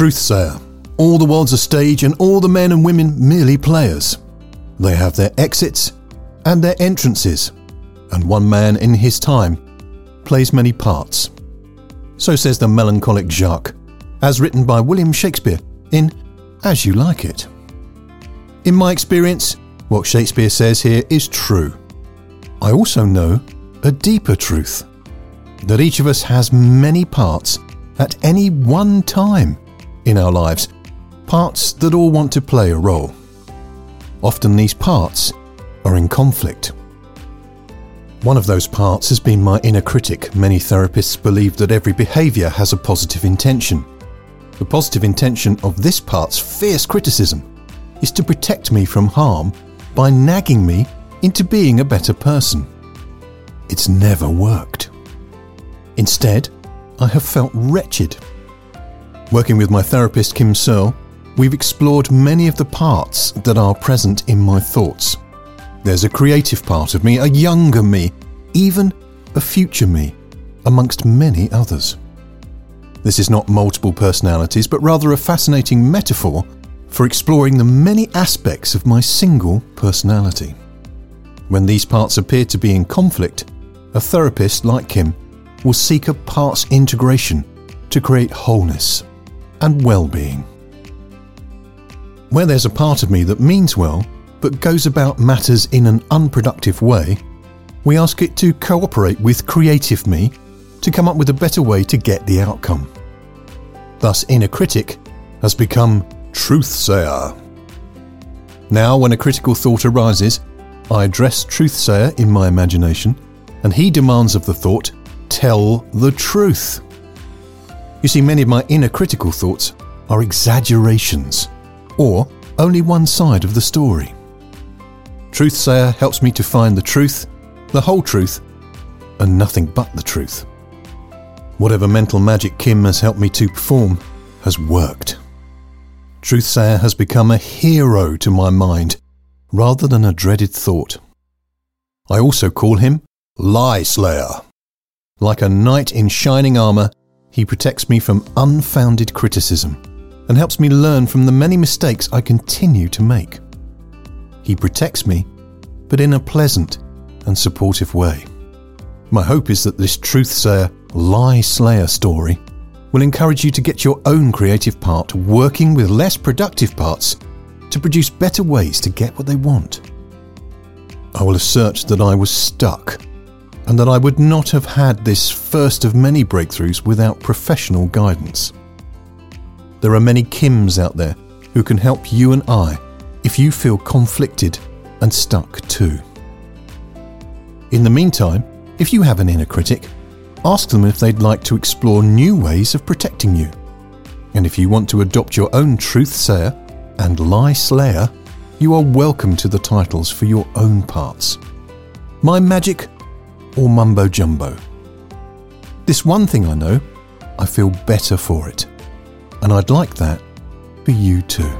Truthsayer. All the world's a stage and all the men and women merely players. They have their exits and their entrances, and one man in his time plays many parts. So says the melancholic Jacques, as written by William Shakespeare in As You Like It. In my experience, what Shakespeare says here is true. I also know a deeper truth that each of us has many parts at any one time in our lives, parts that all want to play a role. Often these parts are in conflict. One of those parts has been my inner critic. Many therapists believe that every behaviour has a positive intention. The positive intention of this part's fierce criticism is to protect me from harm by nagging me into being a better person. It's never worked. Instead, I have felt wretched. Working with my therapist Kim Searle, we've explored many of the parts that are present in my thoughts. There's a creative part of me, a younger me, even a future me, amongst many others. This is not multiple personalities, but rather a fascinating metaphor for exploring the many aspects of my single personality. When these parts appear to be in conflict, a therapist like Kim will seek a parts integration to create wholeness and well being. Where there's a part of me that means well, but goes about matters in an unproductive way, we ask it to cooperate with creative me to come up with a better way to get the outcome. Thus, inner critic has become truthsayer. Now, when a critical thought arises, I address truthsayer in my imagination, and he demands of the thought, tell the truth. You see, many of my inner critical thoughts are exaggerations, or only one side of the story. Truthsayer helps me to find the truth, the whole truth, and nothing but the truth. Whatever mental magic Kim has helped me to perform has worked. Truthsayer has become a hero to my mind rather than a dreaded thought. I also call him Lie Slayer. Like a knight in shining armour, he protects me from unfounded criticism and helps me learn from the many mistakes I continue to make. He protects me, but in a pleasant and supportive way. My hope is that this truthsayer, lie slayer story will encourage you to get your own creative part working with less productive parts to produce better ways to get what they want. I will assert that I was stuck and that I would not have had this first of many breakthroughs without professional guidance. There are many Kims out there who can help you and I if you feel conflicted and stuck too. In the meantime, if you have an inner critic, ask them if they'd like to explore new ways of protecting you. And if you want to adopt your own truth sayer and lie slayer, you are welcome to the titles for your own parts. My magic or mumbo jumbo. This one thing I know, I feel better for it. And I'd like that for you too.